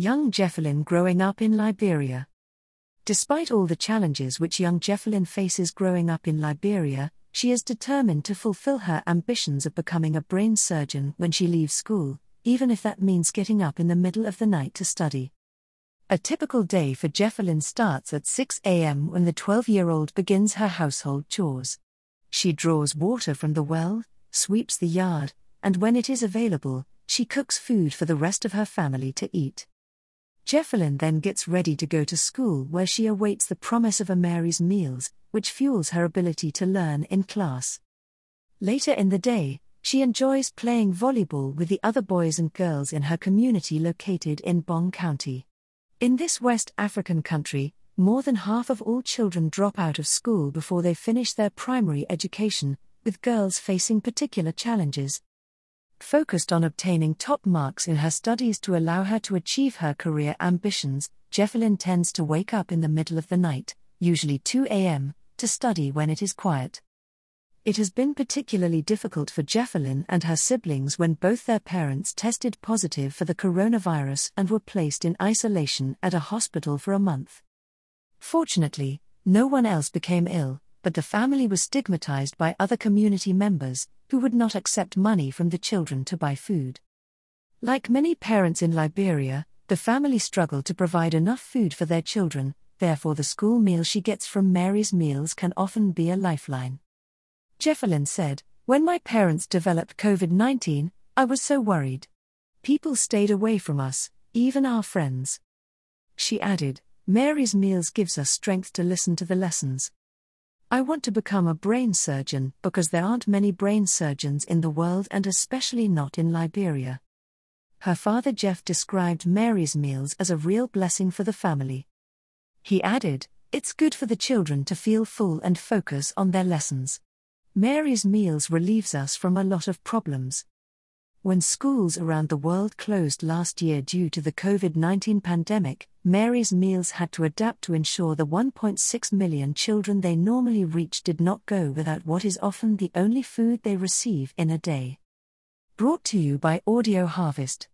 Young Jeffelin growing up in Liberia. Despite all the challenges which young Jeffelin faces growing up in Liberia, she is determined to fulfill her ambitions of becoming a brain surgeon when she leaves school, even if that means getting up in the middle of the night to study. A typical day for Jeffelin starts at 6 a.m. when the 12 year old begins her household chores. She draws water from the well, sweeps the yard, and when it is available, she cooks food for the rest of her family to eat. Jeffelin then gets ready to go to school where she awaits the promise of a Mary's meals, which fuels her ability to learn in class. Later in the day, she enjoys playing volleyball with the other boys and girls in her community located in Bong County. In this West African country, more than half of all children drop out of school before they finish their primary education, with girls facing particular challenges focused on obtaining top marks in her studies to allow her to achieve her career ambitions, Jeffelin tends to wake up in the middle of the night, usually 2 a.m., to study when it is quiet. It has been particularly difficult for Jeffelin and her siblings when both their parents tested positive for the coronavirus and were placed in isolation at a hospital for a month. Fortunately, no one else became ill, but the family was stigmatized by other community members, who would not accept money from the children to buy food. Like many parents in Liberia, the family struggled to provide enough food for their children, therefore, the school meal she gets from Mary's Meals can often be a lifeline. Jeffelin said, When my parents developed COVID 19, I was so worried. People stayed away from us, even our friends. She added, Mary's Meals gives us strength to listen to the lessons. I want to become a brain surgeon because there aren't many brain surgeons in the world and especially not in Liberia. Her father Jeff described Mary's meals as a real blessing for the family. He added, It's good for the children to feel full and focus on their lessons. Mary's meals relieves us from a lot of problems. When schools around the world closed last year due to the COVID 19 pandemic, Mary's Meals had to adapt to ensure the 1.6 million children they normally reach did not go without what is often the only food they receive in a day. Brought to you by Audio Harvest.